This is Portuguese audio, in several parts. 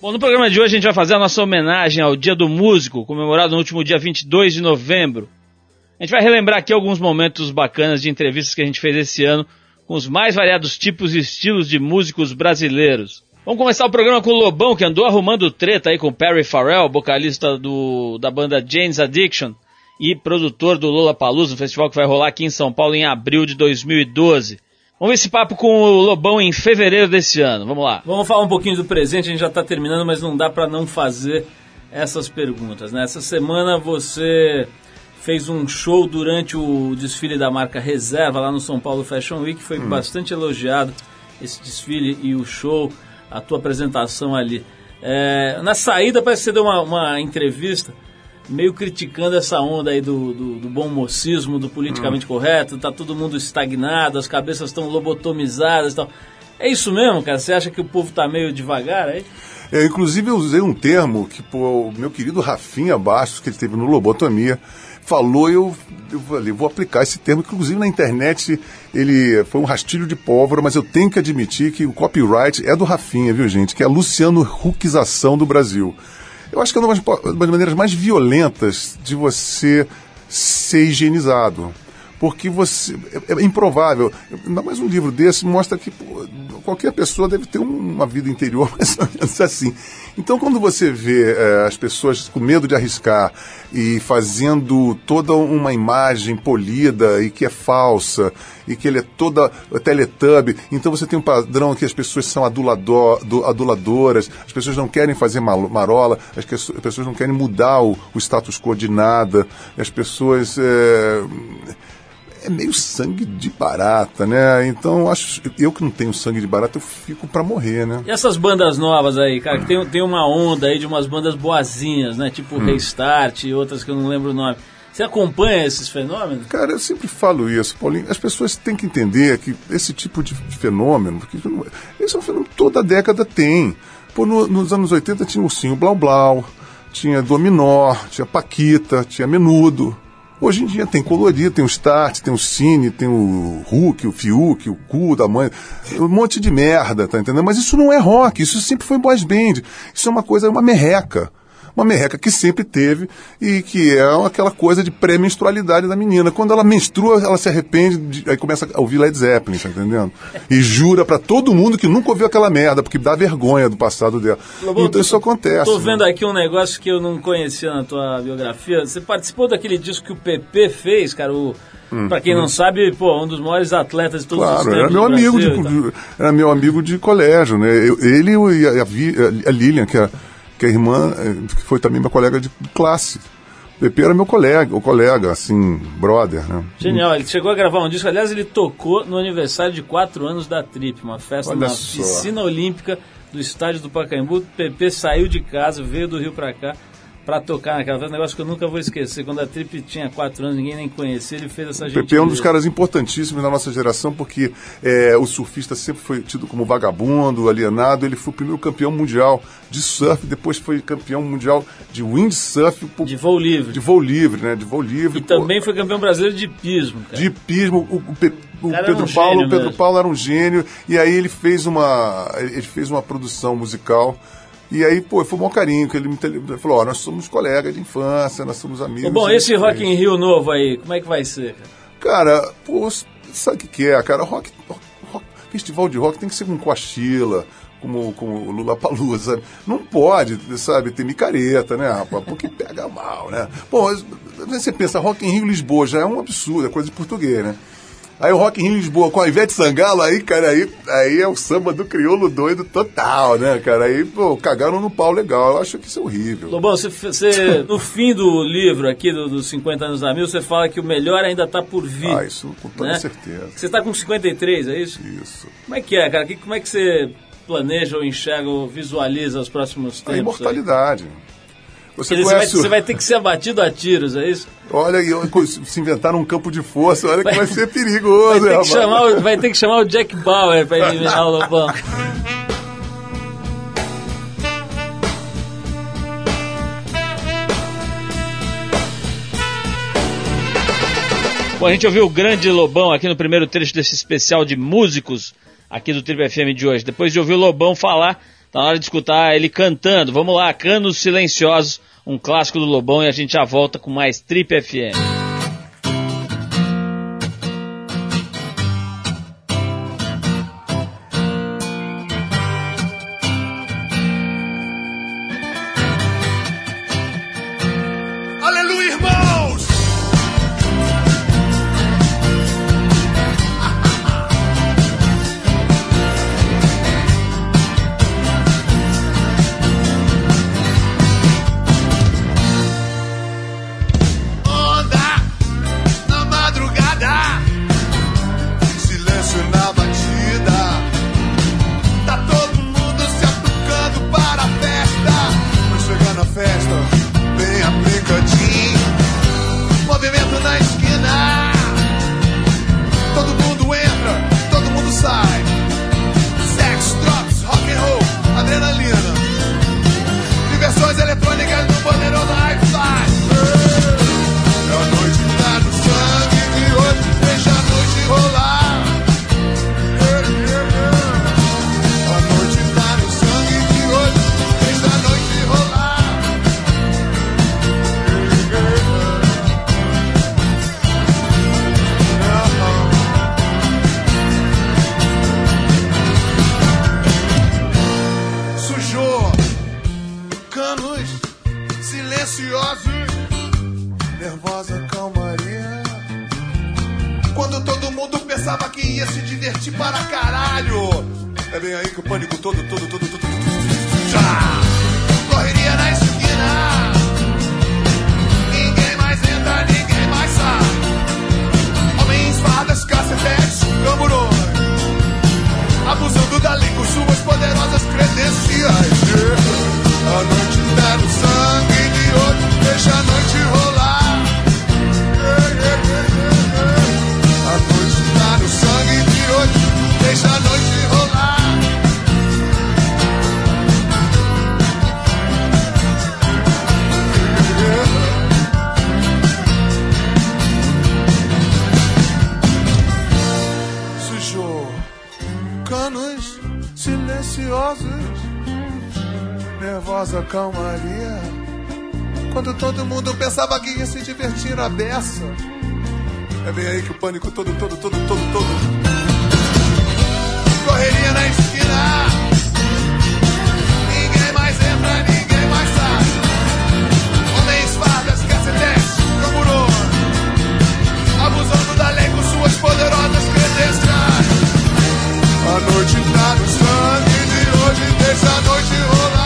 Bom, no programa de hoje a gente vai fazer a nossa homenagem ao Dia do Músico, comemorado no último dia 22 de novembro. A gente vai relembrar aqui alguns momentos bacanas de entrevistas que a gente fez esse ano com os mais variados tipos e estilos de músicos brasileiros. Vamos começar o programa com o Lobão, que andou arrumando treta aí com Perry Farrell, vocalista do, da banda Jane's Addiction e produtor do Lola Palusa, um festival que vai rolar aqui em São Paulo em abril de 2012. Vamos ver esse papo com o Lobão em fevereiro desse ano. Vamos lá. Vamos falar um pouquinho do presente, a gente já está terminando, mas não dá para não fazer essas perguntas. Né? Essa semana você fez um show durante o desfile da marca Reserva lá no São Paulo Fashion Week, foi hum. bastante elogiado esse desfile e o show, a tua apresentação ali. É, na saída parece que você deu uma, uma, entrevista meio criticando essa onda aí do, do, do bom mocismo, do politicamente hum. correto, tá todo mundo estagnado, as cabeças estão lobotomizadas e tal. É isso mesmo, cara? Você acha que o povo tá meio devagar aí? É, inclusive eu usei um termo que pô, o meu querido Rafinha Bastos, que ele teve no Lobotomia, falou, eu, eu falei, vou aplicar esse termo, inclusive na internet ele foi um rastilho de pólvora, mas eu tenho que admitir que o copyright é do Rafinha, viu gente? Que é a Luciano Huckização do Brasil. Eu acho que é uma das maneiras mais violentas de você ser higienizado porque você é, é improvável. Ainda mais um livro desse mostra que pô, qualquer pessoa deve ter uma vida interior mais ou menos assim. Então, quando você vê é, as pessoas com medo de arriscar e fazendo toda uma imagem polida e que é falsa e que ele é toda teletubby, então você tem um padrão que as pessoas são adulador, aduladoras, as pessoas não querem fazer marola, as pessoas não querem mudar o, o status quo de nada, as pessoas. É, é meio sangue de barata, né? Então, acho, eu que não tenho sangue de barata, eu fico para morrer, né? E essas bandas novas aí, cara, que tem, tem uma onda aí de umas bandas boazinhas, né? Tipo hum. Restart e outras que eu não lembro o nome. Você acompanha esses fenômenos? Cara, eu sempre falo isso, Paulinho. As pessoas têm que entender que esse tipo de fenômeno, porque esse é um fenômeno que toda década tem. Pô, no, nos anos 80 tinha o Ursinho Blau Blau, tinha Dominó, tinha Paquita, tinha Menudo. Hoje em dia tem colorido, tem o Start, tem o Cine, tem o Hulk, o Fiuk, o cu da mãe, um monte de merda, tá entendendo? Mas isso não é rock, isso sempre foi boys band. Isso é uma coisa, uma merreca uma merreca que sempre teve e que é aquela coisa de pré-menstrualidade da menina. Quando ela menstrua, ela se arrepende, de, aí começa a ouvir Led Zeppelin, tá entendendo? E jura para todo mundo que nunca ouviu aquela merda, porque dá vergonha do passado dela. Lobo, então isso acontece. Tô vendo né? aqui um negócio que eu não conhecia na tua biografia. Você participou daquele disco que o PP fez, cara, o Hum, para quem hum. não sabe, pô, um dos maiores atletas de todos claro, os tempos. Era meu amigo Brasil, de, então. era meu amigo de colégio, né? Eu, ele e a, a, a Lilian, que é que a irmã, eh, que foi também minha colega de classe. Pepe era meu colega, o colega, assim, brother, né? Genial, ele chegou a gravar um disco, aliás, ele tocou no aniversário de quatro anos da Trip, uma festa Olha na só. piscina olímpica do estádio do Pacaembu. Pepe saiu de casa, veio do Rio para cá para tocar naquela festa, um negócio que eu nunca vou esquecer. Quando a Trip tinha quatro anos, ninguém nem conhecia, ele fez essa gente. Pepe é um dos caras importantíssimos da nossa geração, porque é, o surfista sempre foi tido como vagabundo, alienado. Ele foi o primeiro campeão mundial de surf, depois foi campeão mundial de windsurf. Por, de voo livre. De voo livre, né? De voo livre. E pô, também foi campeão brasileiro de pismo. Cara. De pismo. O, o, o Pedro um Paulo, Pedro Paulo era um gênio. E aí ele fez uma, ele fez uma produção musical e aí, pô, foi um bom carinho, que ele me falou, ó, nós somos colegas de infância, nós somos amigos. Bom, esse Rock in Rio novo aí, como é que vai ser? Cara, pô, sabe o que, que é, cara? Rock, rock, festival de rock tem que ser com Coachila, como, como o Lula Palusa, sabe? Não pode, sabe, ter micareta, né, rapaz? Porque pega mal, né? Bom, você pensa, Rock in Rio Lisboa já é um absurdo, é coisa de português, né? Aí o Rock Rio Lisboa com a Ivete Sangalo, aí, cara, aí, aí é o samba do crioulo doido total, né, cara? Aí, pô, cagaram no pau legal. Eu acho que isso é horrível. Lobão, você, você no fim do livro aqui, do, dos 50 anos da Mil, você fala que o melhor ainda está por vir. Ah, isso com toda né? certeza. Você está com 53, é isso? Isso. Como é que é, cara? Como é que você planeja ou enxerga ou visualiza os próximos tempos? A imortalidade. Aí? Você, dizer, você, vai, você, vai, ter que ser abatido a tiros, é isso? Olha, se inventar um campo de força, olha vai, que vai ser perigoso. Vai ter, que chamar, vai ter que chamar o Jack Bauer para eliminar o Lobão. Bom, a gente ouviu o grande Lobão aqui no primeiro trecho desse especial de músicos aqui do Tribo FM de hoje. Depois de ouvir o Lobão falar Tá na hora de escutar ele cantando. Vamos lá, Canos Silenciosos, um clássico do Lobão e a gente já volta com mais Trip FM. Na beça. É bem aí que o pânico todo, todo, todo, todo, todo. Correria na esquina. Ninguém mais entra, ninguém mais sai. Homens, fardas, cacetetes, camburões. Abusando da lei com suas poderosas credenciais. A noite tá no sangue de hoje, deixa a noite rolar.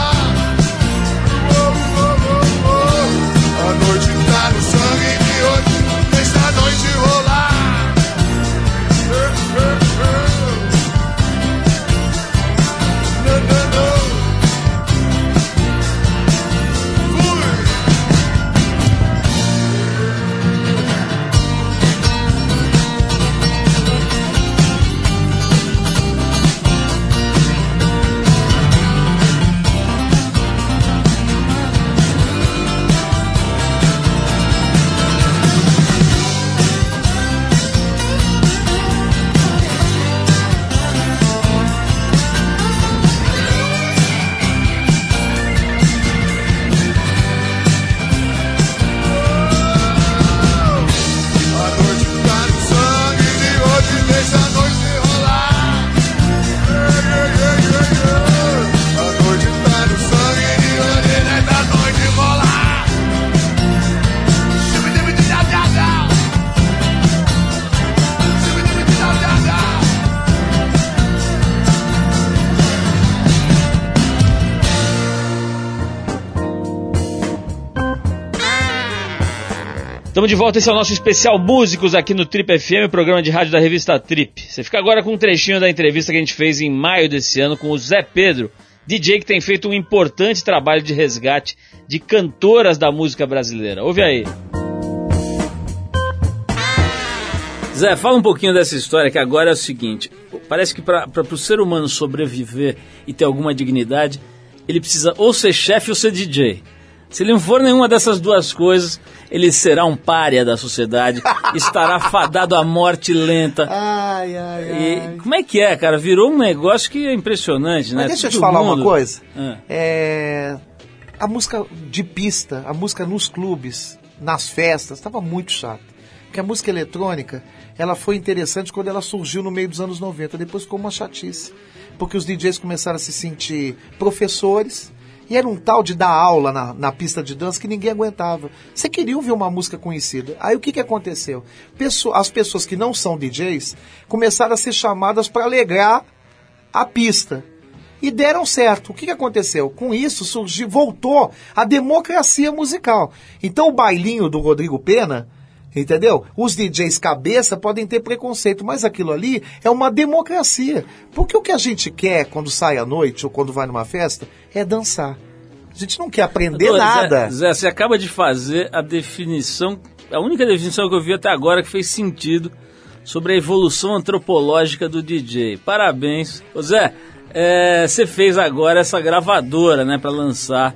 Estamos de volta, esse é o nosso especial Músicos aqui no Trip FM, programa de rádio da revista Trip. Você fica agora com um trechinho da entrevista que a gente fez em maio desse ano com o Zé Pedro, DJ que tem feito um importante trabalho de resgate de cantoras da música brasileira. Ouve aí. Zé, fala um pouquinho dessa história que agora é o seguinte: parece que para o ser humano sobreviver e ter alguma dignidade, ele precisa ou ser chefe ou ser DJ. Se ele não for nenhuma dessas duas coisas, ele será um pária da sociedade, estará fadado à morte lenta. Ai, ai, ai. E como é que é, cara? Virou um negócio que é impressionante, né? Mas deixa eu te Todo falar mundo- uma coisa. Ah. É, a música de pista, a música nos clubes, nas festas, estava muito chato. Porque a música eletrônica, ela foi interessante quando ela surgiu no meio dos anos 90. Depois ficou uma chatice. Porque os DJs começaram a se sentir professores. E era um tal de dar aula na, na pista de dança que ninguém aguentava. Você queria ouvir uma música conhecida. Aí o que, que aconteceu? Pesso- as pessoas que não são DJs começaram a ser chamadas para alegrar a pista. E deram certo. O que, que aconteceu? Com isso surgiu, voltou a democracia musical. Então o bailinho do Rodrigo Pena, entendeu? Os DJs cabeça podem ter preconceito, mas aquilo ali é uma democracia. Porque o que a gente quer quando sai à noite ou quando vai numa festa é dançar. A gente não quer aprender Ô, Zé- nada. Zé, você acaba de fazer a definição, a única definição que eu vi até agora que fez sentido sobre a evolução antropológica do DJ. Parabéns. Ô Zé, é, você fez agora essa gravadora, né, para lançar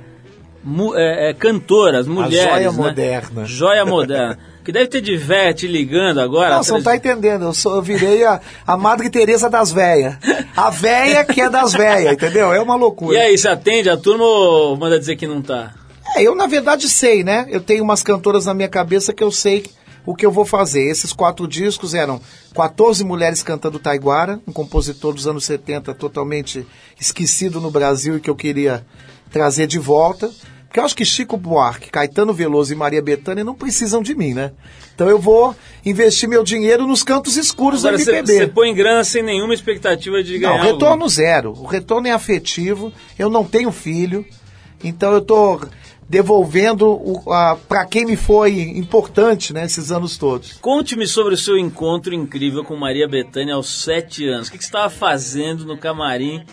mu- é, é, cantoras, mulheres, joia né? moderna. Joia moderna. que deve ter diverti ligando agora. Não, você não tá entendendo. Eu, sou, eu virei a, a Madre Teresa das véias. A véia que é das véias, entendeu? É uma loucura. E aí, você atende a turma ou manda dizer que não tá? É, eu na verdade sei, né? Eu tenho umas cantoras na minha cabeça que eu sei o que eu vou fazer. Esses quatro discos eram 14 mulheres cantando taiguara, um compositor dos anos 70 totalmente esquecido no Brasil e que eu queria trazer de volta. Porque eu acho que Chico Buarque, Caetano Veloso e Maria Bethânia não precisam de mim, né? Então eu vou investir meu dinheiro nos cantos escuros Agora do você MPB. você põe grana sem nenhuma expectativa de ganhar. Não, retorno zero. O retorno é afetivo. Eu não tenho filho. Então eu tô devolvendo para quem me foi importante nesses anos todos. Conte-me sobre o seu encontro incrível com Maria Bethânia aos sete anos. O que que você estava fazendo no camarim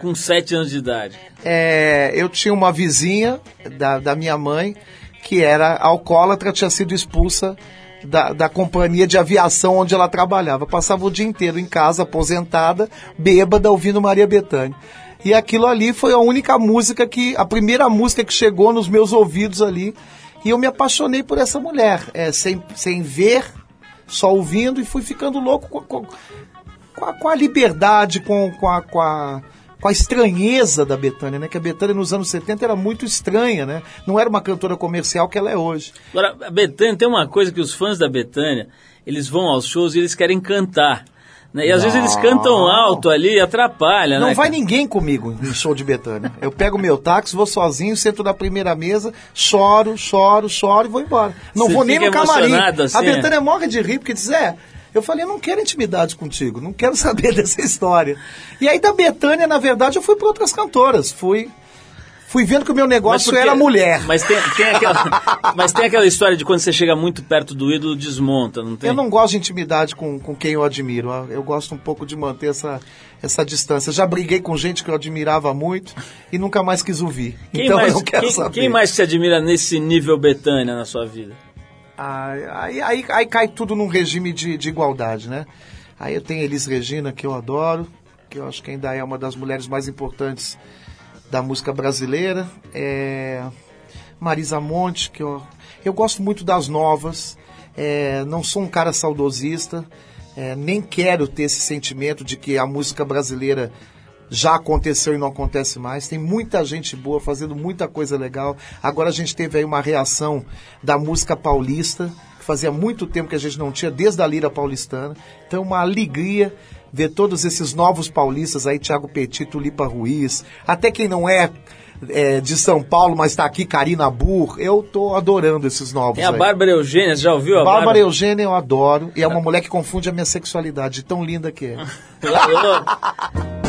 com sete anos de idade? É, eu tinha uma vizinha da, da minha mãe que era alcoólatra, tinha sido expulsa da, da companhia de aviação onde ela trabalhava. Passava o dia inteiro em casa, aposentada, bêbada, ouvindo Maria Bethânia. E aquilo ali foi a única música que, a primeira música que chegou nos meus ouvidos ali. E eu me apaixonei por essa mulher, é, sem, sem ver, só ouvindo, e fui ficando louco com, com, com a, com a liberdade, com, com, a, com, a, com a estranheza da Betânia, né? Que a Betânia nos anos 70 era muito estranha, né? Não era uma cantora comercial que ela é hoje. Agora, a Bethânia tem uma coisa que os fãs da Bethânia, eles vão aos shows e eles querem cantar. Né? E às vezes eles cantam alto ali e atrapalha, Não né? vai ninguém comigo em show de Betânia. Eu pego meu táxi, vou sozinho, sento na primeira mesa, choro, choro, choro e vou embora. Não Você vou nem no camarim. assim, a Betânia morre de rir, porque diz, é, eu falei, eu não quero intimidade contigo, não quero saber dessa história. E aí da Betânia, na verdade, eu fui para outras cantoras. Fui, fui vendo que o meu negócio porque- era mulher. Mas tem, tem aquela, mas tem aquela história de quando você chega muito perto do ídolo, desmonta, não tem? Eu não gosto de intimidade com, com quem eu admiro. Eu gosto um pouco de manter essa, essa distância. Já briguei com gente que eu admirava muito e nunca mais quis ouvir. Quem, então mais, eu não quero quem, saber. quem mais se admira nesse nível Betânia na sua vida? Aí, aí, aí, cai tudo num regime de, de igualdade, né? Aí eu tenho Elis Regina, que eu adoro, que eu acho que ainda é uma das mulheres mais importantes da música brasileira. É, Marisa Monte, que eu, eu gosto muito das novas. É, não sou um cara saudosista, é, nem quero ter esse sentimento de que a música brasileira já aconteceu e não acontece mais. Tem muita gente boa fazendo muita coisa legal. Agora a gente teve aí uma reação da música paulista, que fazia muito tempo que a gente não tinha, desde a lira paulistana. Então, uma alegria ver todos esses novos paulistas aí, Thiago Petit, Tulipa Ruiz, até quem não é, é, de São Paulo, mas está aqui, Karina Burr. Eu tô adorando esses novos. Tem a aí. Bárbara Eugênia, você já ouviu a Bárbara Bárbara? Eugênia eu adoro, e é uma mulher que confunde a minha sexualidade, de tão linda que é.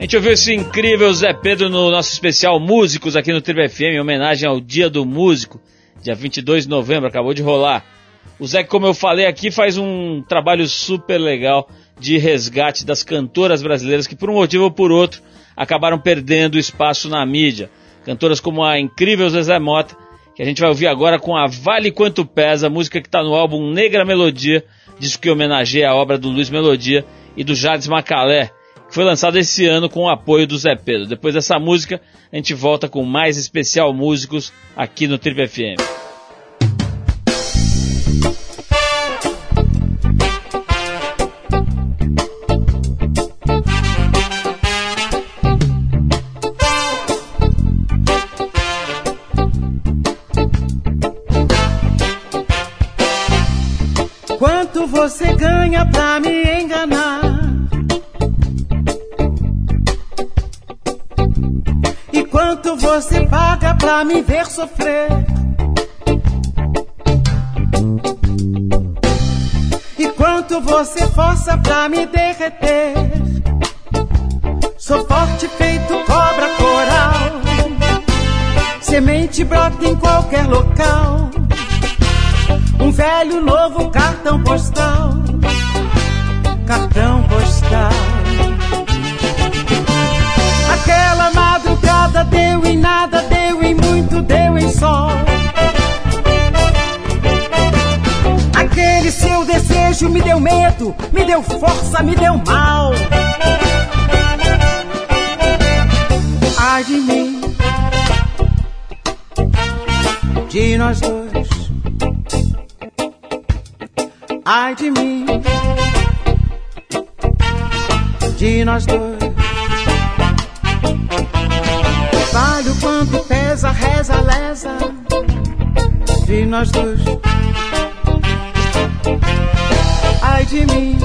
A gente ouviu esse incrível Zé Pedro no nosso especial Músicos aqui no Tribo FM, em homenagem ao Dia do Músico, dia 22 de novembro, acabou de rolar. O Zé, como eu falei aqui, faz um trabalho super legal de resgate das cantoras brasileiras que, por um motivo ou por outro, acabaram perdendo espaço na mídia. Cantoras como a incrível Zezé Mota, que a gente vai ouvir agora com a Vale Quanto Pesa, música que está no álbum Negra Melodia, disco que homenageia a obra do Luiz Melodia e do Jades Macalé, foi lançado esse ano com o apoio do Zé Pedro. Depois dessa música, a gente volta com mais especial músicos aqui no Trip FM. Quanto você ganha pra me enganar? Quanto você paga pra me ver sofrer? E quanto você força pra me derreter? Sou forte feito cobra coral. Semente brota em qualquer local. Um velho novo cartão postal. Cartão postal. Aquela madrugada deu em nada, deu em muito, deu em sol. Aquele seu desejo me deu medo, me deu força, me deu mal. Ai de mim, de nós dois. Ai de mim, de nós dois. Pesa, reza, lesa, de nós dois. Ai de mim,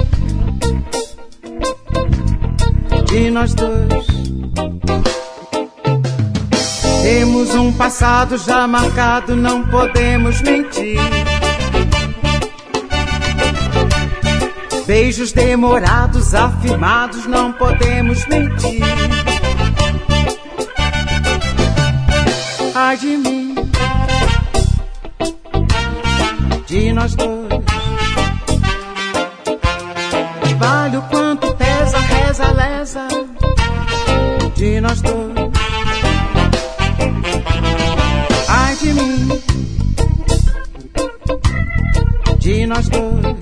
de nós dois. Temos um passado já marcado, não podemos mentir. Beijos demorados, afirmados, não podemos mentir. Ai de mim, de nós dois. Vale o quanto pesa, reza, lesa, de nós dois. Ai de mim, de nós dois.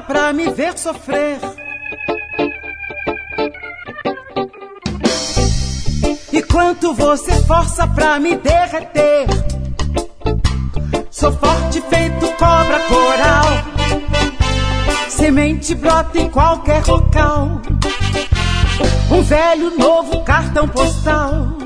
Pra me ver sofrer? E quanto você força pra me derreter? Sou forte feito cobra coral. Semente brota em qualquer local. Um velho novo cartão postal.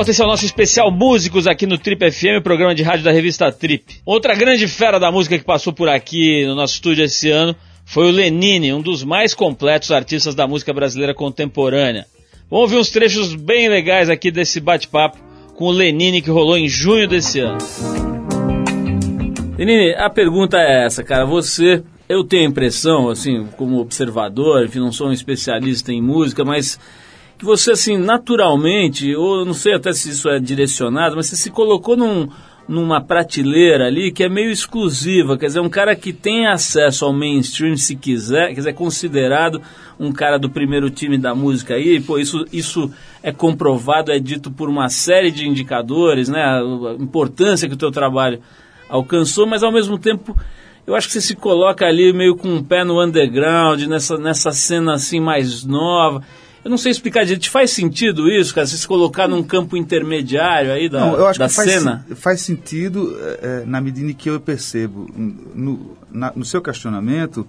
Volta, esse é o nosso especial Músicos aqui no Trip FM, programa de rádio da revista Trip. Outra grande fera da música que passou por aqui no nosso estúdio esse ano foi o Lenine, um dos mais completos artistas da música brasileira contemporânea. Vamos ouvir uns trechos bem legais aqui desse bate-papo com o Lenine que rolou em junho desse ano. Lenine, a pergunta é essa, cara. Você, eu tenho a impressão, assim, como observador, enfim, não sou um especialista em música, mas que você, assim, naturalmente, ou não sei até se isso é direcionado, mas você se colocou num, numa prateleira ali que é meio exclusiva, quer dizer, um cara que tem acesso ao mainstream se quiser, quer dizer, é considerado um cara do primeiro time da música aí, pô, isso, isso é comprovado, é dito por uma série de indicadores, né, a importância que o teu trabalho alcançou, mas ao mesmo tempo eu acho que você se coloca ali meio com um pé no underground, nessa, nessa cena assim mais nova. Eu não sei explicar direito. Faz sentido isso, cara? Você se colocar num campo intermediário aí da, Não, eu acho da que faz, cena? faz sentido é, na medida em que eu percebo no, na- no seu questionamento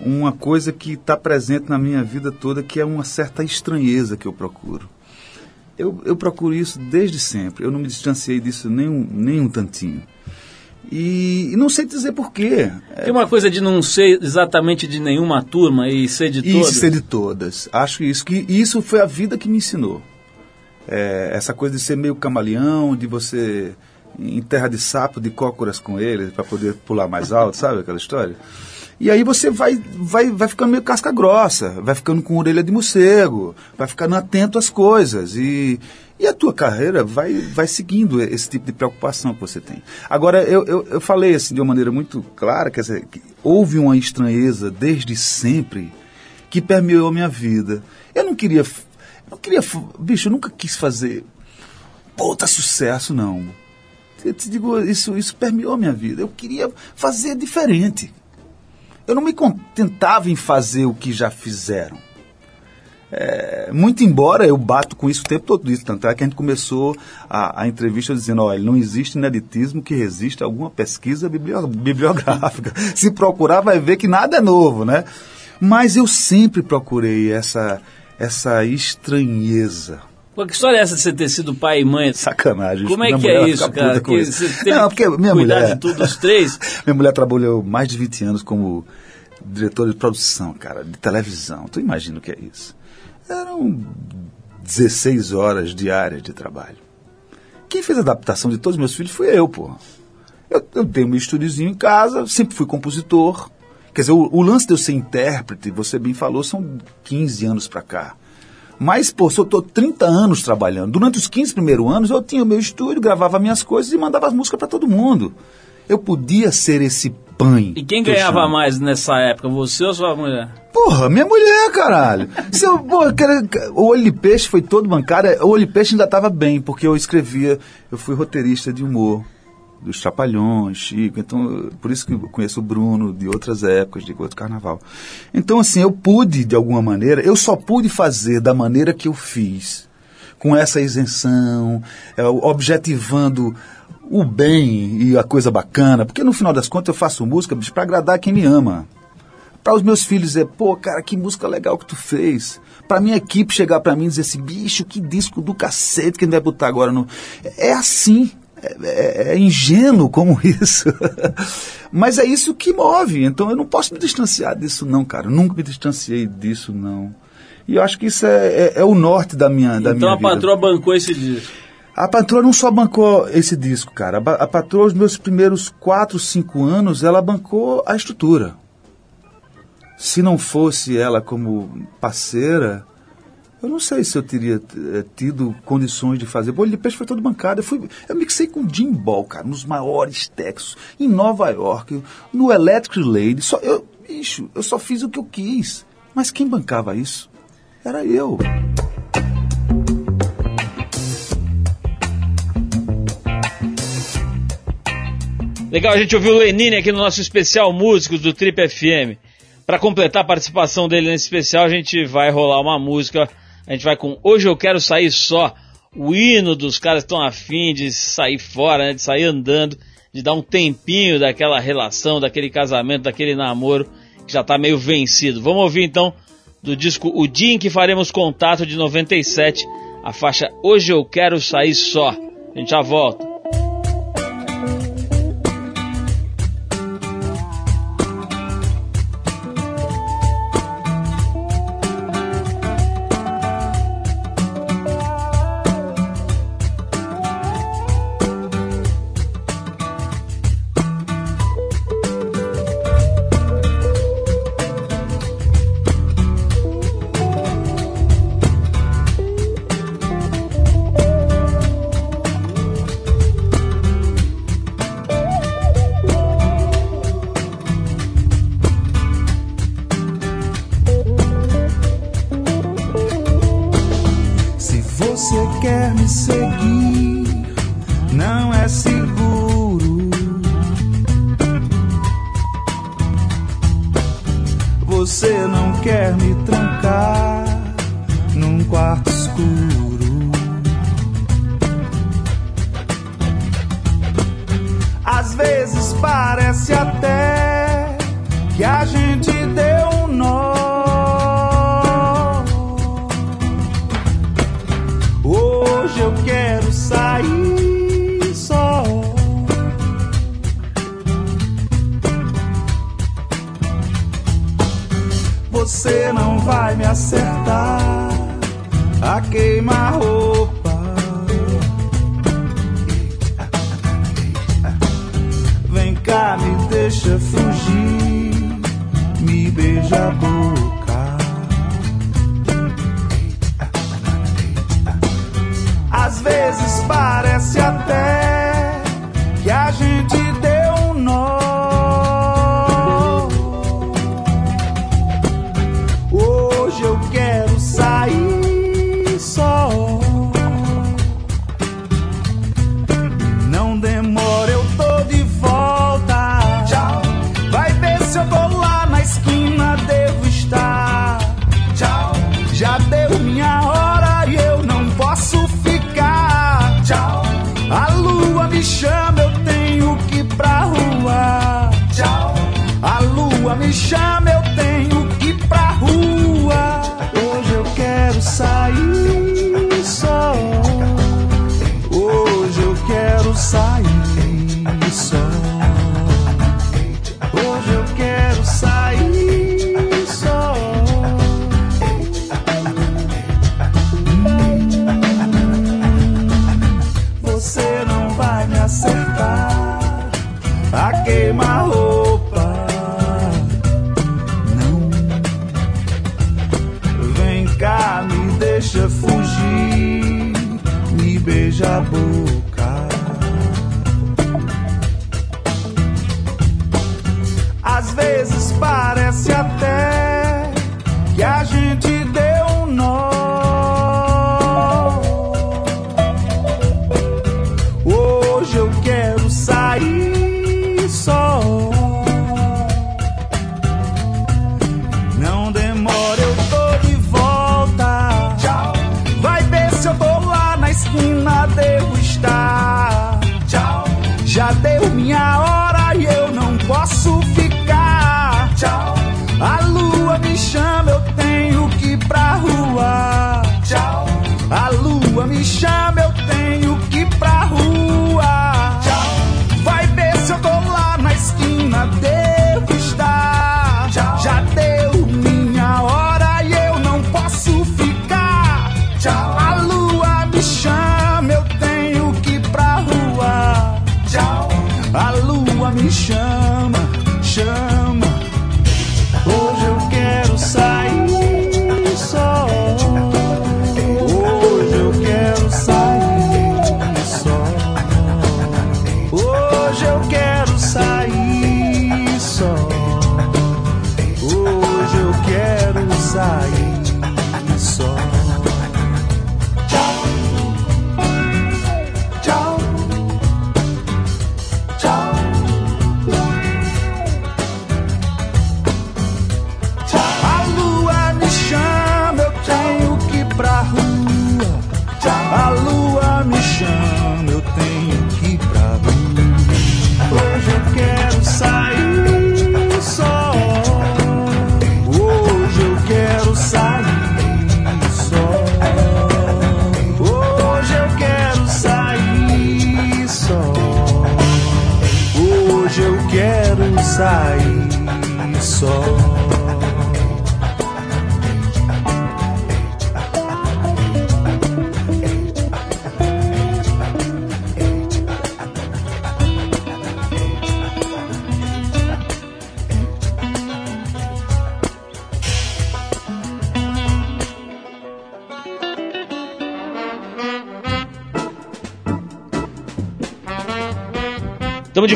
uma coisa que está presente na minha vida toda, que é uma certa estranheza que eu procuro. Eu, eu procuro isso desde sempre. Eu não me distanciei disso nem um, nem um tantinho. E, e não sei dizer porquê. Tem uma coisa de não ser exatamente de nenhuma turma e ser de E todas. ser de todas. Acho isso que isso foi a vida que me ensinou. É, essa coisa de ser meio camaleão, de você em terra de sapo, de cócoras com ele, para poder pular mais alto, sabe aquela história? E aí você vai, vai, vai ficando meio casca grossa, vai ficando com orelha de morcego, vai ficando atento às coisas. E, e a tua carreira vai, vai seguindo esse tipo de preocupação que você tem. Agora, eu, eu, eu falei assim de uma maneira muito clara, quer dizer, que houve uma estranheza desde sempre que permeou a minha vida. Eu não queria. eu não queria. Bicho, eu nunca quis fazer. Puta sucesso, não. Eu te digo, isso, isso permeou a minha vida. Eu queria fazer diferente. Eu não me contentava em fazer o que já fizeram. É, muito embora eu bato com isso o tempo todo isso, tanto é que a gente começou a, a entrevista dizendo, olha, não existe ineditismo que resista a alguma pesquisa biblio- bibliográfica. Se procurar vai ver que nada é novo, né? Mas eu sempre procurei essa, essa estranheza. Pô, que história é essa de você ter sido pai e mãe? Sacanagem. Como é que é isso, cara? Que isso. você teve Não, porque minha cuidar mulher, de tudo, os três? minha mulher trabalhou mais de 20 anos como diretora de produção, cara, de televisão. Tu imagina o que é isso? Eram 16 horas diárias de trabalho. Quem fez a adaptação de todos os meus filhos foi eu, pô. Eu, eu tenho meu estúdiozinho em casa, sempre fui compositor. Quer dizer, o, o lance de eu ser intérprete, você bem falou, são 15 anos pra cá. Mas, pô, se eu tô 30 anos trabalhando, durante os 15 primeiros anos eu tinha o meu estúdio, gravava minhas coisas e mandava as músicas pra todo mundo. Eu podia ser esse E quem ganhava chamo. mais nessa época, você ou sua mulher? Porra, minha mulher, caralho. Se eu, cara, o Olho de Peixe foi todo bancário. O Olho de Peixe ainda estava bem, porque eu escrevia, eu fui roteirista de humor, dos Trapalhões, Chico, então, por isso que eu conheço o Bruno de outras épocas, de outro carnaval. Então, assim, eu pude, de alguma maneira, eu só pude fazer da maneira que eu fiz, com essa isenção, é, objetivando o bem e a coisa bacana, porque no final das contas eu faço música para agradar quem me ama para os meus filhos dizer, pô, cara, que música legal que tu fez. Para minha equipe chegar para mim e dizer assim, bicho, que disco do cacete que a gente vai botar agora no. É assim. É, é- é ingênuo como isso. Mas é isso que move. Então eu não posso me distanciar disso, não, cara. Eu nunca me distanciei disso, não. E eu acho que isso é, é- é o norte da minha, da então minha a vida. patroa bancou esse disco. A patroa não só bancou esse disco, cara. A A patroa, os meus primeiros 4, 5 anos, ela bancou a estrutura. Se não fosse ela como parceira, eu não sei se eu teria eh, tido condições de fazer. Bolho de Peixe foi todo bancado. Eu, fui, eu mixei com Jim Ball, cara, nos maiores textos, em Nova York, no Electric Lady. Só, eu, bicho, eu só fiz o que eu quis. Mas quem bancava isso? Era eu. Legal, a gente ouviu o Lenine aqui no nosso especial Músicos do Trip FM. Para completar a participação dele nesse especial, a gente vai rolar uma música. A gente vai com Hoje Eu Quero Sair Só. O hino dos caras estão afim de sair fora, né, de sair andando, de dar um tempinho daquela relação, daquele casamento, daquele namoro que já tá meio vencido. Vamos ouvir então do disco O Dia em que Faremos Contato de 97, a faixa Hoje Eu Quero Sair Só. A gente já volta. jabu.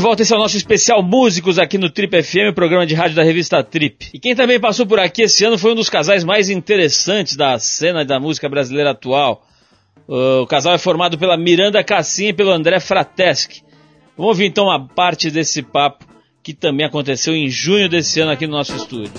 volta, esse é o nosso especial Músicos aqui no Trip FM, programa de rádio da revista Trip. E quem também passou por aqui esse ano foi um dos casais mais interessantes da cena da música brasileira atual. Ah, o casal é formado pela Miranda Cassim e pelo André Frateschi. Vamos ouvir então uma parte desse papo que também aconteceu em junho desse ano aqui no nosso estúdio.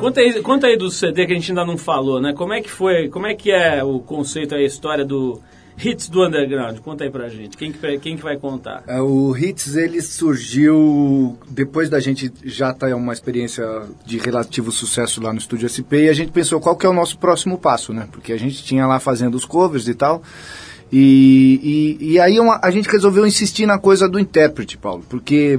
Conta aí, conta aí do CD que a gente ainda não falou, né? Como é que foi, como é que é o conceito, a história do, Hits do Underground? Conta aí pra gente. Quem que, quem que vai contar? É, O Hits ele surgiu depois da gente já ter uma experiência de relativo sucesso lá no Estúdio SP e a gente pensou qual que é o nosso próximo passo, né? Porque a gente tinha lá fazendo os covers e tal. E, e, e aí uma- a gente resolveu insistir na coisa do intérprete, Paulo, porque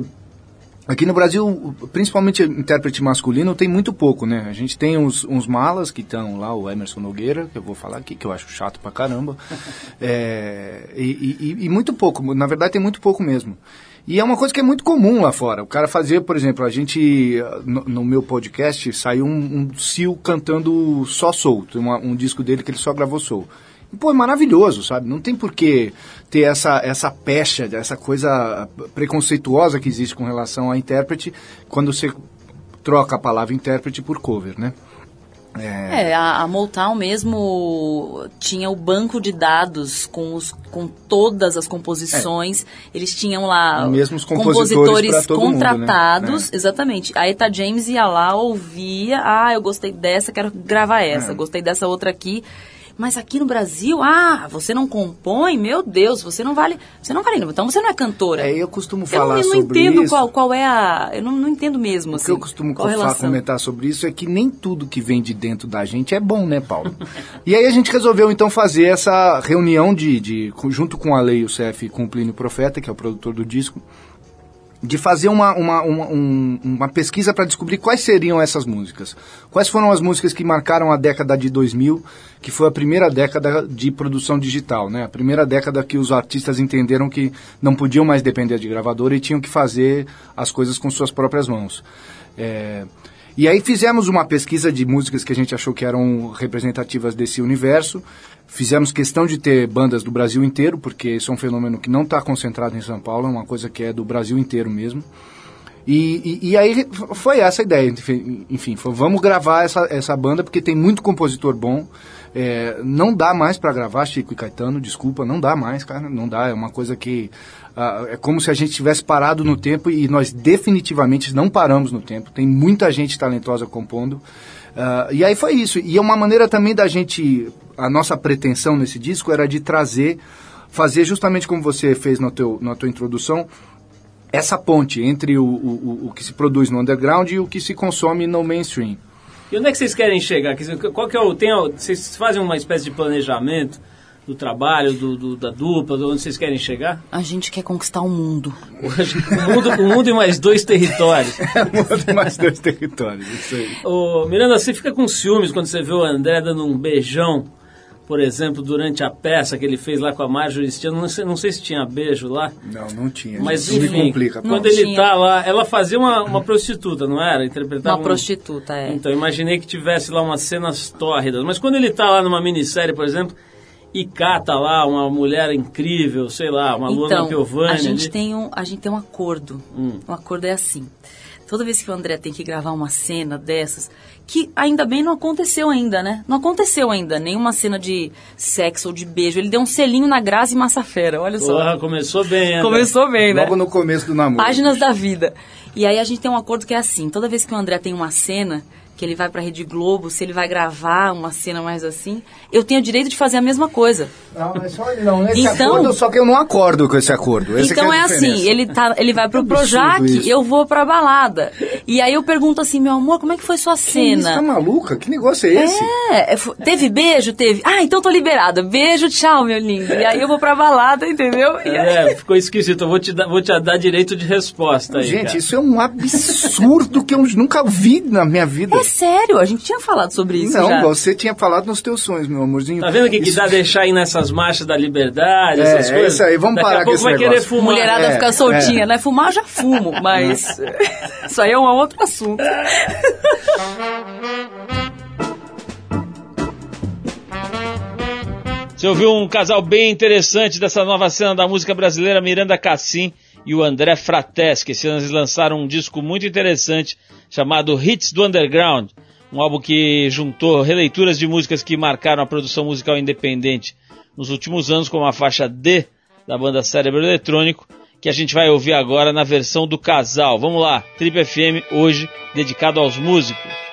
Aqui no Brasil, principalmente intérprete masculino, tem muito pouco, né? A gente tem uns, uns malas que estão lá, o Emerson Nogueira, que eu vou falar aqui, que eu acho chato pra caramba. É, e, e- e muito pouco, na verdade tem muito pouco mesmo. E é uma coisa que é muito comum lá fora. O cara fazia, por exemplo, a gente, no, no meu podcast, saiu um, um Sil cantando só soul. Tem uma- um disco dele que ele só gravou soul. Pô, é maravilhoso, sabe? Não tem por que ter essa, essa pecha, essa coisa preconceituosa que existe com relação a intérprete quando você troca a palavra intérprete por cover, né? É, a, a Motown mesmo tinha o banco de dados com, os, com todas as composições. Eles tinham lá É. Compositores pra todo mundo, né? contratados. É. Exatamente. A Eta James ia lá, ouvia. Ah, eu gostei dessa, quero gravar essa. É. Gostei dessa outra aqui. Mas aqui no Brasil, ah, você não compõe? Meu Deus, você não vale. Você não vale. Então você não é cantora. É, eu costumo eu falar não, eu não sobre entendo isso. qual, qual é a. Eu não, não entendo mesmo. O assim, que eu costumo qual a fa- relação. comentar sobre isso é que nem tudo que vem de dentro da gente é bom, né, Paulo? e aí a gente resolveu então fazer essa reunião de, de junto com a Lei, o CF com o Plínio Profeta, que é o produtor do disco, de fazer uma, uma, uma, um- uma pesquisa para descobrir quais seriam essas músicas. Quais foram as músicas que marcaram a década de 2000, que foi a primeira década de produção digital, né? A primeira década que os artistas entenderam que não podiam mais depender de gravadora e tinham que fazer as coisas com suas próprias mãos. É, e aí fizemos uma pesquisa de músicas que a gente achou que eram representativas desse universo. Fizemos questão de ter bandas do Brasil inteiro, porque isso é um fenômeno que não está concentrado em São Paulo, é uma coisa que é do Brasil inteiro mesmo. E, e, e aí foi essa a ideia, enfim, foi, vamos gravar essa, essa banda porque tem muito compositor bom. É, não dá mais para gravar Chico e Caetano, desculpa, não dá mais, cara, não dá. É uma coisa que ah, é como se a gente tivesse parado no tempo e nós definitivamente não paramos no tempo. Tem muita gente talentosa compondo. Ah, e aí foi isso. E é uma maneira também da gente, a nossa pretensão nesse disco era de trazer, fazer justamente como você fez no teu, na tua introdução, essa ponte entre o, o, o- que se produz no underground e o que se consome no mainstream. E onde é que vocês querem chegar? Qual que é o, tem, vocês fazem uma espécie de planejamento do trabalho, do, do- da dupla, de onde vocês querem chegar? A gente quer conquistar o mundo. O mundo, o mundo e mais dois territórios. mais dois territórios, isso aí. Ô, Miranda, você fica com ciúmes quando você vê o André dando um beijão, por exemplo, durante a peça que ele fez lá com a Marjorie Stiano. Não sei, não sei se tinha beijo lá, Não, não tinha. mas isso me enfim, complica. quando Não ele tinha. tá lá, ela fazia uma, uma prostituta, não era? Interpretava Uma um- prostituta, é. Então, imaginei que tivesse lá umas cenas tórridas. Mas quando ele tá lá numa minissérie, por exemplo, e cata lá uma mulher incrível, sei lá, uma Luana Então, Piovani. a gente, ali. tem um, a gente tem um acordo. Hum. Um acordo é assim. Toda vez que o André tem que gravar uma cena dessas, que ainda bem não aconteceu ainda, né? Não aconteceu ainda nenhuma cena de sexo ou de beijo. Ele deu um selinho na Grazi Massafera, olha só. Porra, começou bem, André. Começou bem, né? Logo no começo do namoro. Páginas da vida. E aí a gente tem um acordo que é assim, toda vez que o André tem uma cena, que ele vai pra Rede Globo, se ele vai gravar uma cena mais assim, eu tenho o direito de fazer a mesma coisa. Não, mas só, não, nesse Então- acordo, só que eu não acordo com esse acordo. Essa então que é, a assim, ele, tá, ele vai pro absurdo Projac, isso. eu vou pra balada. E aí eu pergunto assim, meu amor, como é que foi sua Que isso, tá cena? maluca? Que negócio é esse? É, é, teve beijo? Teve. Ah, então tô liberada. Beijo, tchau, meu lindo. E aí eu vou pra balada, entendeu? E aí- É, ficou esquisito. Eu vou te dar, vou te dar direito de resposta aí. Gente, cara. isso é um absurdo que eu nunca vi na minha vida. É sério, a gente tinha falado sobre isso não, já. você tinha falado nos teus sonhos, meu amorzinho. Tá vendo o que, que Isso- dá deixar aí nessas marchas da liberdade, É, essas é coisas? isso aí, vamos Daqui parar a com pouco esse vai querer fumar. Mulherada É, fica soltinha, é. né? Fumar eu já fumo, mas isso aí é um outro assunto. Você ouviu um casal bem interessante dessa nova cena da música brasileira, Miranda Cassim e o André Frateschi. Esse ano lançaram um disco muito interessante chamado Hits do Underground, um álbum que juntou releituras de músicas que marcaram a produção musical independente nos últimos anos, como a faixa D da banda Cérebro Eletrônico, que a gente vai ouvir agora na versão do casal. Vamos lá, Trip FM hoje dedicado aos músicos.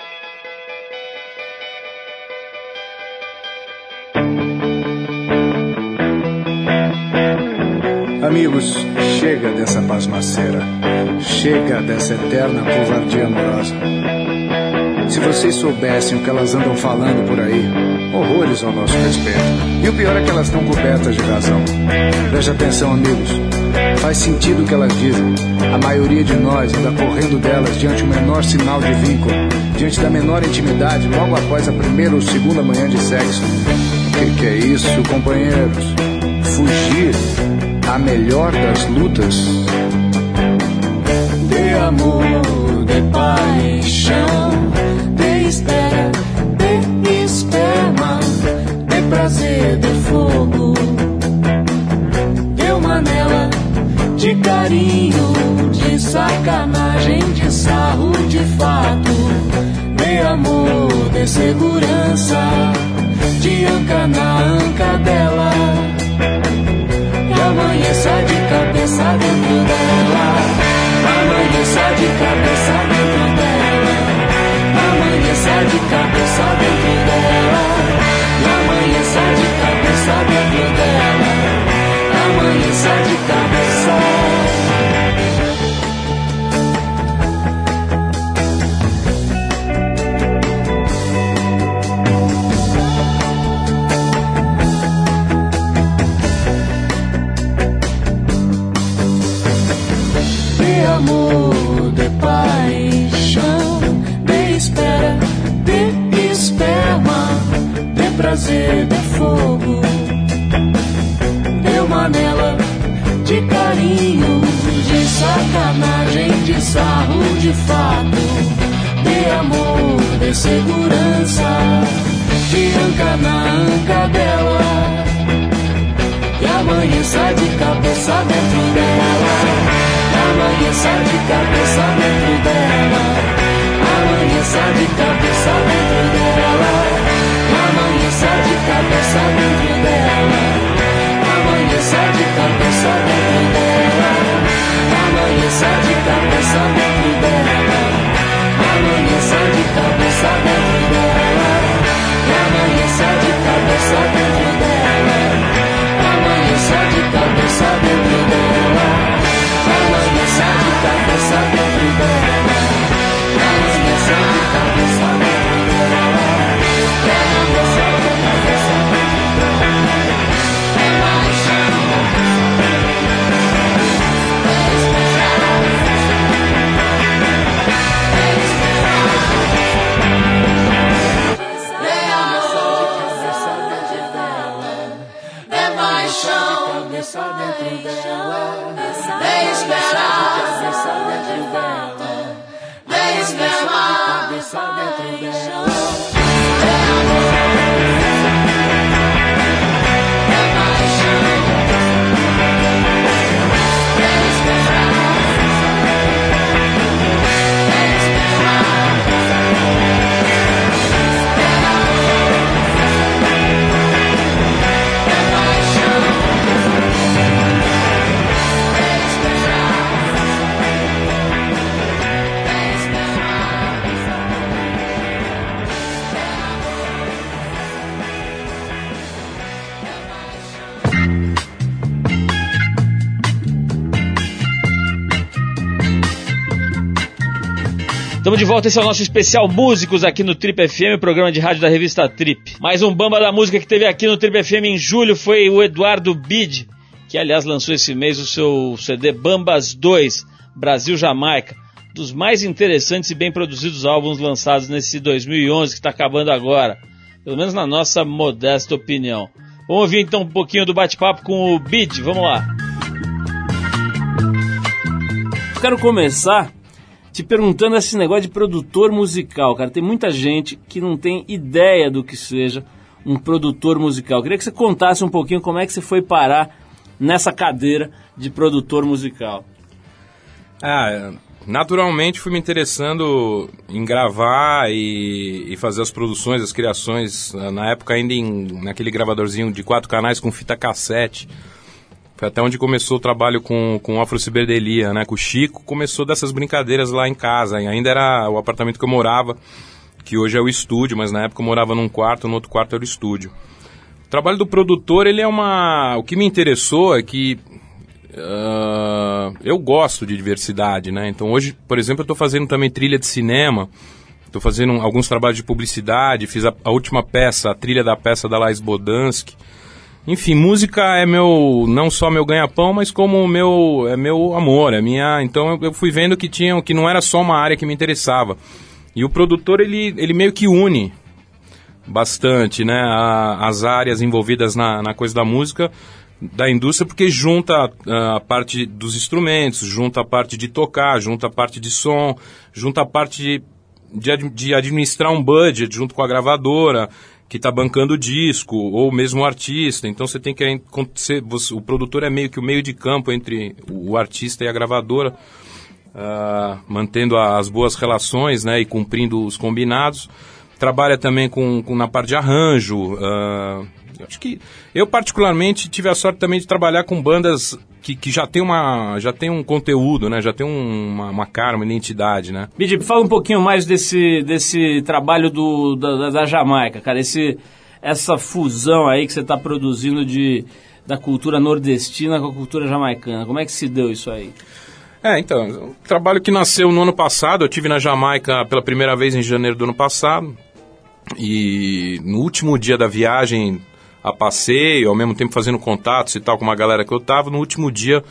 Amigos, chega dessa pasmaceira. Chega dessa eterna covardia amorosa. Se vocês soubessem o que elas andam falando por aí, horrores ao nosso respeito. E o pior é que elas estão cobertas de razão. Preste atenção, amigos. Faz sentido o que elas dizem. A maioria de nós anda correndo delas diante o menor sinal de vínculo, diante da menor intimidade, logo após a primeira ou segunda manhã de sexo. O que, que é isso, companheiros? Fugir a melhor das lutas? de amor, de paixão, de espera, de esperma, de prazer, de fogo, de uma anela, de carinho, de sacanagem, de sarro, de fato, de amor, de segurança, de anca na anca dela. yes, I know. De volta, esse é o nosso especial Músicos aqui no Trip FM, programa de rádio da revista Trip. Mais um bamba da música que teve aqui no Trip FM em julho foi o Eduardo Bid, que aliás lançou esse mês o seu CD Bambas 2, Brasil Jamaica, dos mais interessantes e bem produzidos álbuns lançados nesse 2011 que está acabando agora, pelo menos na nossa modesta opinião. Vamos ouvir então um pouquinho do bate-papo com o Bid, vamos lá. Quero começar te perguntando esse negócio de produtor musical, cara. Tem muita gente que não tem ideia do que seja um produtor musical. Queria que você contasse um pouquinho como é que você foi parar nessa cadeira de produtor musical. Ah, naturalmente fui me interessando em gravar e, e fazer as produções, as criações, na época ainda em, naquele gravadorzinho de quatro canais com fita cassete. Foi até onde começou o trabalho com, com Afro Ciberdelia, né? Com o Chico, começou dessas brincadeiras lá em casa. E ainda era o apartamento que eu morava, que hoje é o estúdio, mas na época eu morava num quarto, no outro quarto era o estúdio. O trabalho do produtor, ele é uma... O que me interessou é que ah, eu gosto de diversidade, né? Então hoje, por exemplo, eu estou fazendo também trilha de cinema, estou fazendo alguns trabalhos de publicidade, fiz a, a última peça, a trilha da peça da Lais Bodansky. Enfim, música é meu, não só meu ganha-pão, mas como meu, é meu amor, é minha. Então eu, eu fui vendo que tinha, que não era só uma área que me interessava. E o produtor ele, ele meio que une bastante, né, a- as áreas envolvidas na, na coisa da música da indústria, porque junta ah, a parte dos instrumentos, junta a parte de tocar, junta a parte de som, junta a parte de, de, de administrar um budget junto com a gravadora que está bancando o disco, ou mesmo o artista. Então você tem que você- o produtor é meio que o meio de campo entre o artista e a gravadora, ah, mantendo as boas relações né, e cumprindo os combinados. Trabalha também com, com na parte de arranjo. eu acho que eu particularmente tive a sorte também de trabalhar com bandas que, que já tem uma já tem um conteúdo, né? Já tem um- uma, uma cara, uma identidade, né? Bidip, fala um pouquinho mais desse, desse trabalho do, da, da- Jamaica, cara. Esse, essa fusão aí que você está produzindo de, da cultura nordestina com a cultura jamaicana. Como é que se deu isso aí? É, então, um trabalho que nasceu no ano passado. Eu tive na Jamaica pela primeira vez em janeiro do ano passado. E no último dia da viagem a passeio, ao mesmo tempo fazendo contatos e tal com uma galera que eu tava, no último dia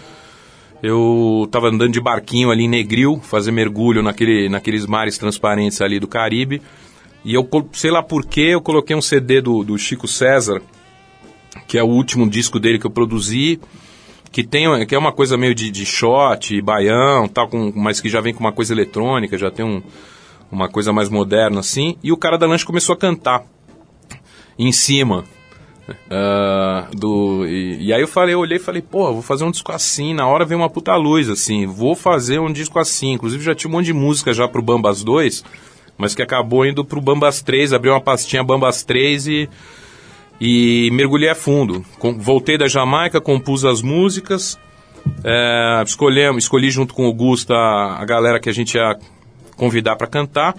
eu tava andando de barquinho ali em Negril, fazer mergulho naquele, naqueles mares transparentes ali do Caribe. E eu, sei lá por que, eu coloquei um CD do, do Chico César, que é o último disco dele que eu produzi, que tem que é uma coisa meio de, de shot, baião, tal, com, mas que já vem com uma coisa eletrônica, já tem um, uma coisa mais moderna assim. E o cara da lanche começou a cantar em cima. ah, do, e, e aí eu falei, eu olhei e falei, pô, vou fazer um disco assim, na hora veio uma puta luz, assim, vou fazer um disco assim. Inclusive já tinha um monte de música já pro Bambas 2, mas que acabou indo pro Bambas 3, abri uma pastinha Bambas 3 e, e mergulhei a fundo. Com- voltei da Jamaica, compus as músicas, é, escolhemos, escolhi junto com o Gusta a galera que a gente ia convidar para cantar.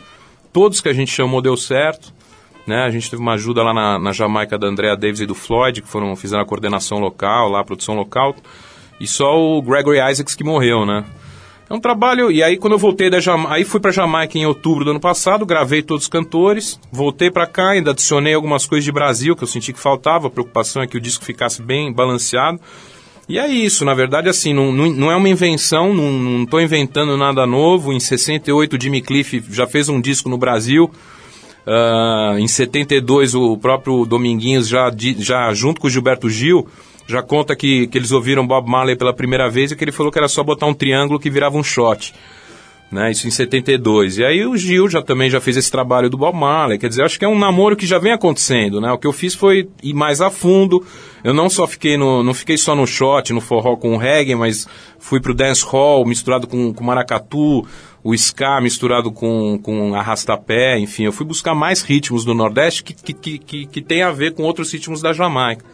Todos que a gente chamou deu certo. Né? A gente teve uma ajuda lá na, na Jamaica da Andrea Davis e do Floyd, que foram, fizeram a coordenação local, lá a produção local. E só o Gregory Isaacs que morreu, né? É um trabalho. E aí, quando eu voltei da Jamaica. Aí fui pra Jamaica em outubro do ano passado, gravei todos os cantores, voltei pra cá, ainda adicionei algumas coisas de Brasil que eu senti que faltava. A preocupação é que o disco ficasse bem balanceado. E é isso, na verdade, assim, não, não, não é uma invenção, não, tô inventando nada novo. Em 68, o Jimmy Cliff já fez um disco no Brasil. Ah, em 72, o próprio Dominguinhos, já, já junto com o Gilberto Gil, já conta que, que eles ouviram Bob Marley pela primeira vez e que ele falou que era só botar um triângulo que virava um shot. Né, isso em 72. E aí o Gil já também já fez esse trabalho do Bob Marley. Quer dizer, acho que é um namoro que já vem acontecendo, né? O que eu fiz foi ir mais a fundo. Eu não só fiquei no, não fiquei só no shot, no forró com o reggae, mas fui pro dance hall misturado com, com maracatu, o ska misturado com, com arrastapé, enfim, eu fui buscar mais ritmos do Nordeste que, que, que, que, que tem a ver com outros ritmos da Jamaica.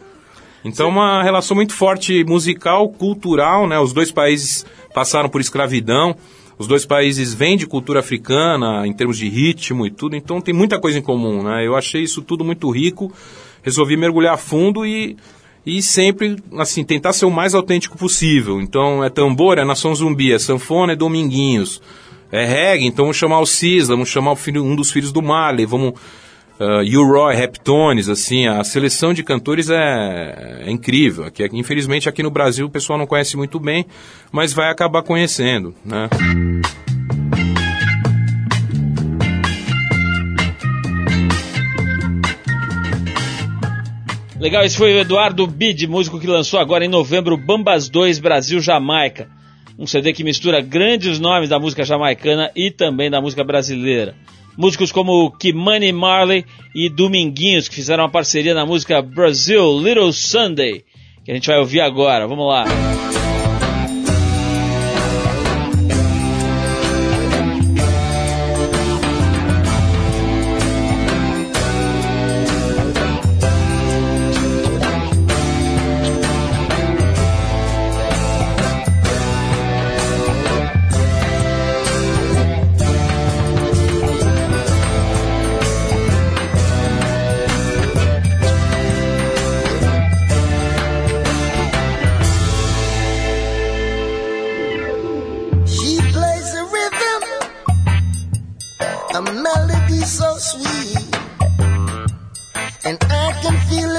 Então, uma relação muito forte musical, cultural, né? Os dois países passaram por escravidão. Os dois países vêm de cultura africana, em termos de ritmo e tudo, então tem muita coisa em comum, né? Eu achei isso tudo muito rico, resolvi mergulhar fundo e, e sempre, assim, tentar ser o mais autêntico possível. Então, é tambor, é Nação Zumbi, é sanfona, é Dominguinhos. É reggae, então vamos chamar o Cisla, vamos chamar filho, um dos filhos do Marley, vamos uh, U-Roy, Reptones, assim, a seleção de cantores é, é incrível. Aqui, infelizmente aqui no Brasil o pessoal não conhece muito bem, mas vai acabar conhecendo, né? Legal, esse foi o Eduardo Bid, músico que lançou agora em novembro Bambas 2 Brasil Jamaica. Um CD que mistura grandes nomes da música jamaicana e também da música brasileira. Músicos como Kimani Marley e Dominguinhos, que fizeram uma parceria na música Brasil Little Sunday, que a gente vai ouvir agora. Vamos lá. her a melody so sweet, and I can feel it.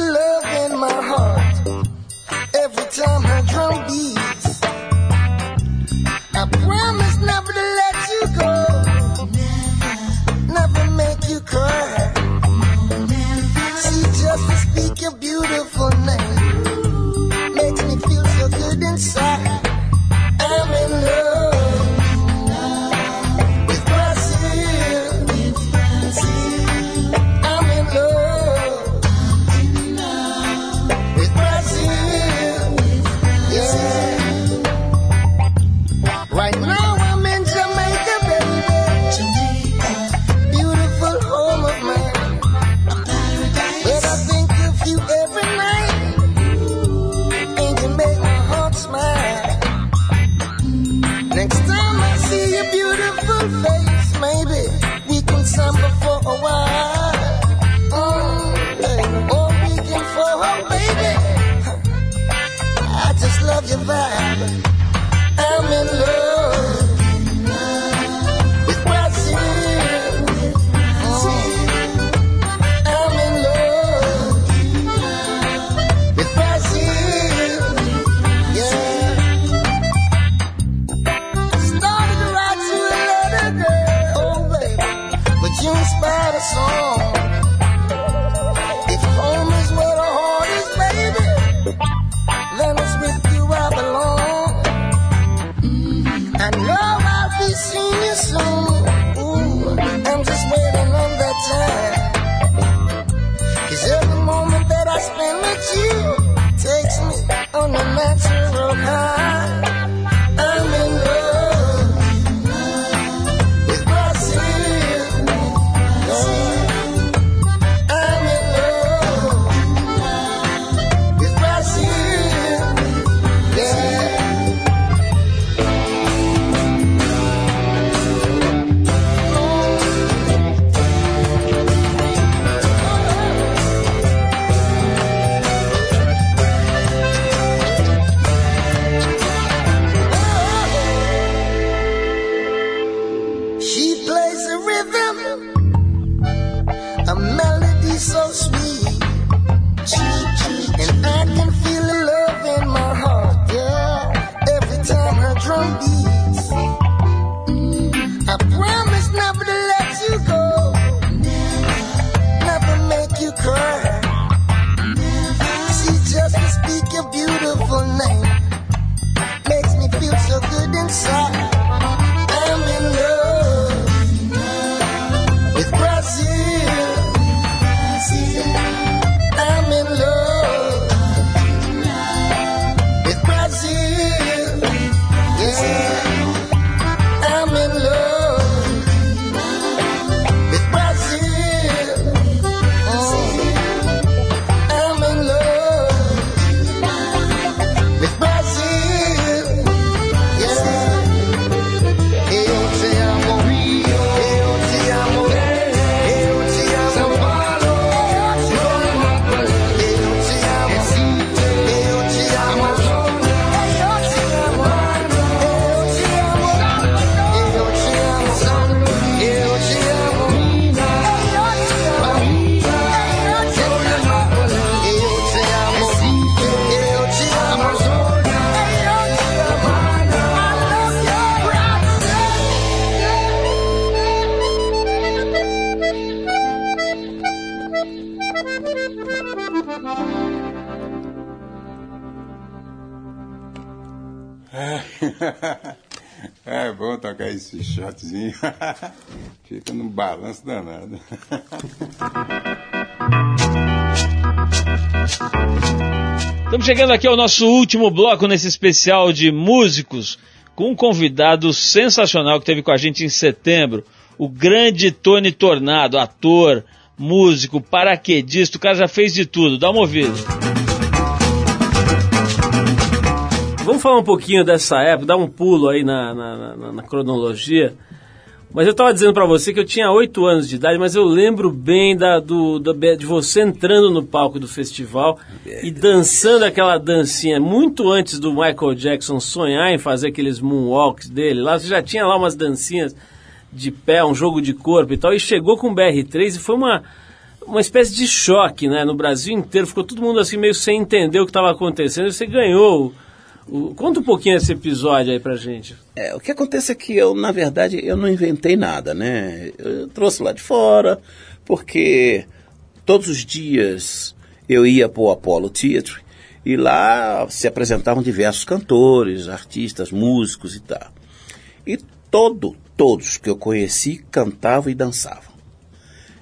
Fica num balanço danado. Estamos chegando aqui ao nosso último bloco nesse especial de músicos, com um convidado sensacional que teve com a gente em setembro, o grande Tony Tornado, ator, músico, paraquedista, o cara já fez de tudo. Dá uma ouvida. Vamos falar um pouquinho dessa época, dar um pulo aí na, na, na- na cronologia. Mas eu estava dizendo para você que eu tinha 8 anos de idade, mas eu lembro bem da, do, da- de você entrando no palco do festival e dançando aquela dancinha muito antes do Michael Jackson sonhar em fazer aqueles moonwalks dele. Lá você já tinha lá umas dancinhas de pé, um jogo de corpo e tal, e chegou com o BR3 e foi uma, uma espécie de choque, né? No Brasil inteiro ficou todo mundo assim meio sem entender o que estava acontecendo. E você ganhou conta um pouquinho esse episódio aí pra gente. É, o que acontece é que eu, na verdade, eu não inventei nada, né? Eu trouxe lá de fora, porque todos os dias eu ia para o Apollo Theatre e lá se apresentavam diversos cantores, artistas, músicos e tal. E todo, todos que eu conheci cantavam e dançavam.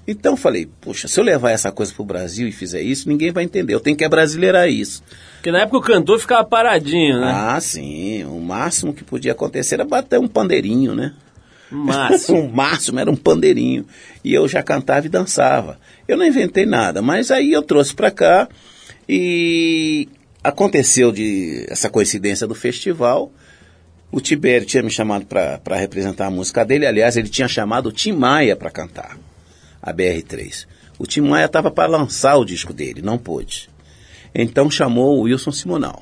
Então eu falei, puxa, se eu levar essa coisa pro Brasil e fizer isso, ninguém vai entender. Eu tenho que abrasileirar isso. Porque na época o cantor ficava paradinho, né? Ah, sim. O máximo que podia acontecer era bater um pandeirinho, né? Máximo. o máximo era um pandeirinho. E eu já cantava e dançava. Eu não inventei nada, mas aí eu trouxe para cá e aconteceu de essa coincidência do festival. O Tibério tinha me chamado para representar a música dele. Aliás, ele tinha chamado o Tim Maia para cantar a BR3. O Tim Maia estava para lançar o disco dele, não pôde. Então chamou o Wilson Simonal.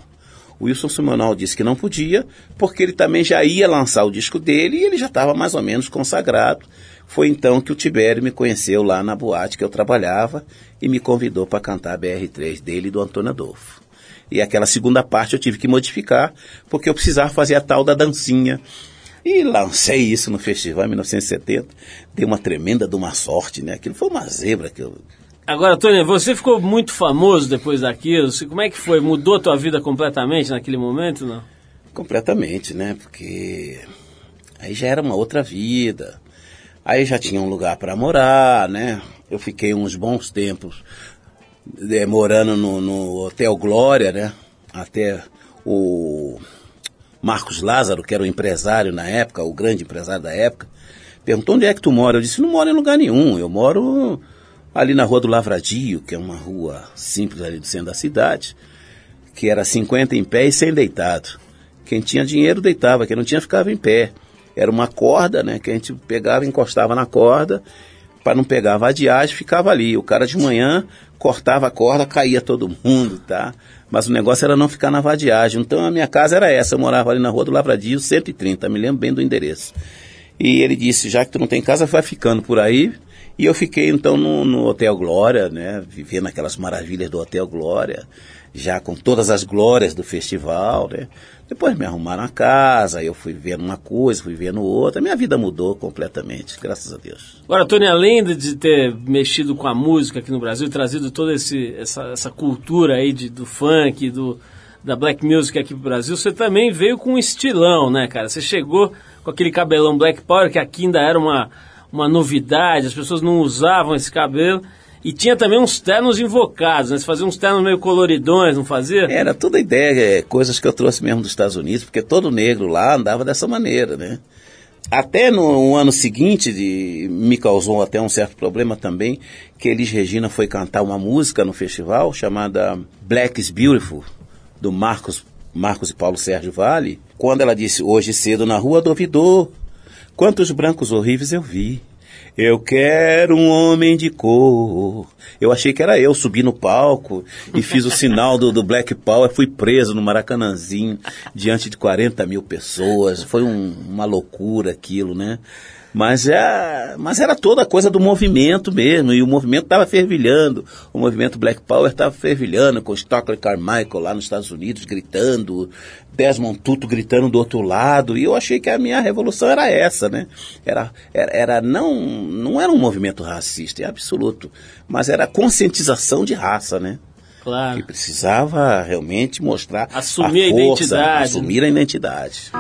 O Wilson Simonal disse que não podia, porque ele também já ia lançar o disco dele e ele já estava mais ou menos consagrado. Foi então que o Tibério me conheceu lá na boate que eu trabalhava e me convidou para cantar a BR3 dele e do Antônio Adolfo. E aquela segunda parte eu tive que modificar, porque eu precisava fazer a tal da dancinha. E lancei isso no festival em 1970. Dei uma tremenda de uma sorte, né? Aquilo foi uma zebra que eu, Agora, Tony, você ficou muito famoso depois daquilo. Como é que foi? Mudou a tua vida completamente naquele momento, não? Completamente, né? Porque aí já era uma outra vida. Aí já tinha um lugar para morar, né? Eu fiquei uns bons tempos eh, morando no, no Hotel Glória, né? Até o Marcos Lázaro, que era o empresário na época, o grande empresário da época, perguntou onde é que tu mora. Eu disse, não moro em lugar nenhum, eu moro ali na Rua do Lavradio, que é uma rua simples ali do centro da cidade, que era 50 em pé e 100 deitado. Quem tinha dinheiro deitava, quem não tinha ficava em pé. Era uma corda, né, que a gente pegava, encostava na corda, para não pegar vadiagem, ficava ali. O cara de manhã cortava a corda, caía todo mundo, tá? Mas o negócio era não ficar na vadiagem. Então a minha casa era essa, eu morava ali na Rua do Lavradio, 130, me lembro bem do endereço. E ele disse, já que tu não tem casa, vai ficando por aí. E eu fiquei então no, no Hotel Glória, né, vivendo aquelas maravilhas do Hotel Glória, já com todas as glórias do festival, né. Depois me arrumaram a casa, eu fui vendo uma coisa, fui vendo outra. Minha vida mudou completamente, graças a Deus. Agora, Tony, além de- ter mexido com a música aqui no Brasil, trazido toda essa, essa cultura aí de, do funk, do, da black music aqui pro Brasil, você também veio com um estilão, né, cara? Você chegou com aquele cabelão black power, que aqui ainda era uma, uma novidade, as pessoas não usavam esse cabelo. E tinha também uns ternos invocados, né? Você fazia uns ternos meio coloridões, não fazia? Era toda ideia, é, coisas que eu trouxe mesmo dos Estados Unidos, porque todo negro lá andava dessa maneira, né? Até no ano seguinte, de, me causou até um certo problema também, que Elis Regina foi cantar uma música no festival chamada Black is Beautiful, do Marcos, Marcos e Paulo Sérgio Vale, quando ela disse, hoje cedo na rua do ouvidor, quantos brancos horríveis eu vi. Eu quero um homem de cor. Eu achei que era eu, subi no palco e fiz o sinal do, do Black Power, fui preso no Maracanãzinho, diante de 40 mil pessoas. Foi um- uma loucura aquilo, né? Mas, é, mas era toda a coisa do movimento mesmo, e o movimento estava fervilhando. O movimento Black Power estava fervilhando, com Stockley Carmichael lá nos Estados Unidos gritando, Desmond Tutu gritando do outro lado, e eu achei que a minha revolução era essa, né? Era, era, era não, não era um movimento racista, é absoluto, mas era a conscientização de raça, né? Claro. Que precisava realmente mostrar Assumir a força, identidade. assumir a identidade.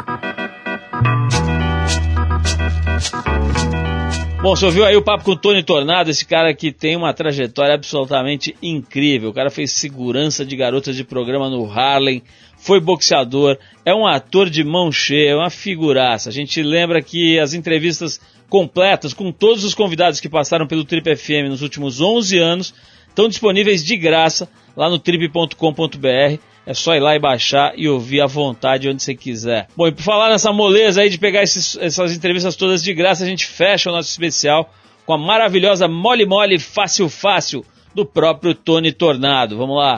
Bom, você ouviu aí o papo com o Tony Tornado, esse cara que tem uma trajetória absolutamente incrível. O cara fez segurança de garotas de programa no Harlem, foi boxeador, é um ator de mão cheia, é uma figuraça. A gente lembra que as entrevistas completas com todos os convidados que passaram pelo Trip FM nos últimos 11 anos estão disponíveis de graça lá no trip.com.br. É só ir lá e baixar e ouvir à vontade onde você quiser. Bom, e por falar nessa moleza aí de pegar esses- essas entrevistas todas de graça, a gente fecha o nosso especial com a maravilhosa Mole Mole Fácil Fácil do próprio Tony Tornado. Vamos lá.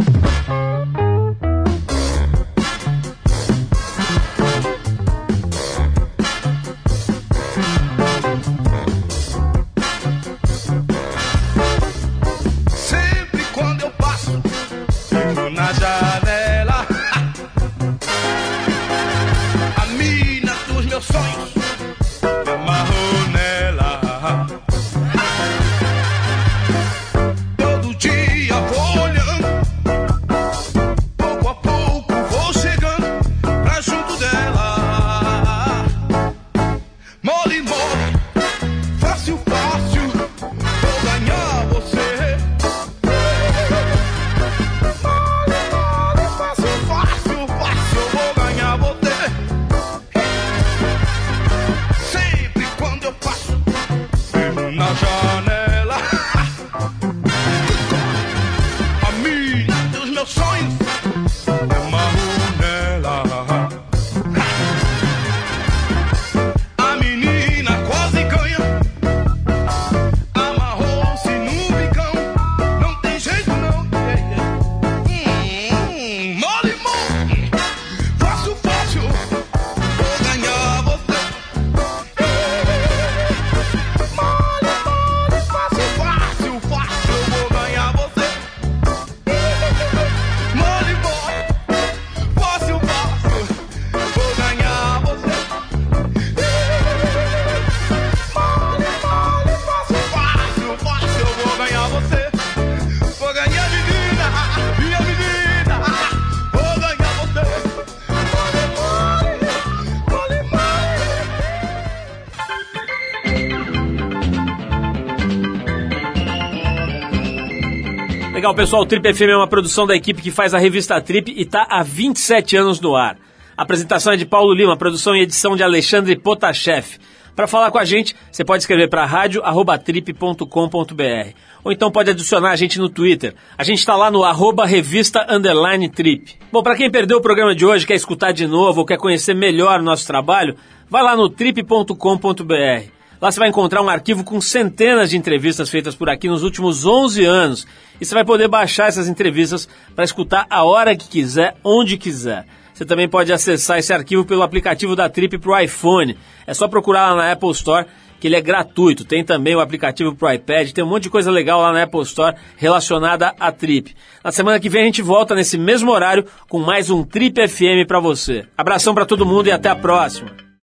Legal, pessoal. O Trip FM é uma produção da equipe que faz a revista Trip e está há 27 anos no ar. A apresentação é de Paulo Lima, produção e edição de Alexandre Potashev. Para falar com a gente, você pode escrever para rádio@trip.com.br ou então pode adicionar a gente no Twitter. A gente está lá no arroba revista underline trip. Bom, para quem perdeu o programa de hoje, quer escutar de novo ou quer conhecer melhor o nosso trabalho, vai lá no trip.com.br. Lá você vai encontrar um arquivo com centenas de entrevistas feitas por aqui nos últimos 11 anos. E você vai poder baixar essas entrevistas para escutar a hora que quiser, onde quiser. Você também pode acessar esse arquivo pelo aplicativo da Trip para o iPhone. É só procurar lá na Apple Store, que ele é gratuito. Tem também o aplicativo para o iPad, tem um monte de coisa legal lá na Apple Store relacionada à Trip. Na semana que vem a gente volta nesse mesmo horário com mais um Trip FM para você. Abração para todo mundo e até a próxima.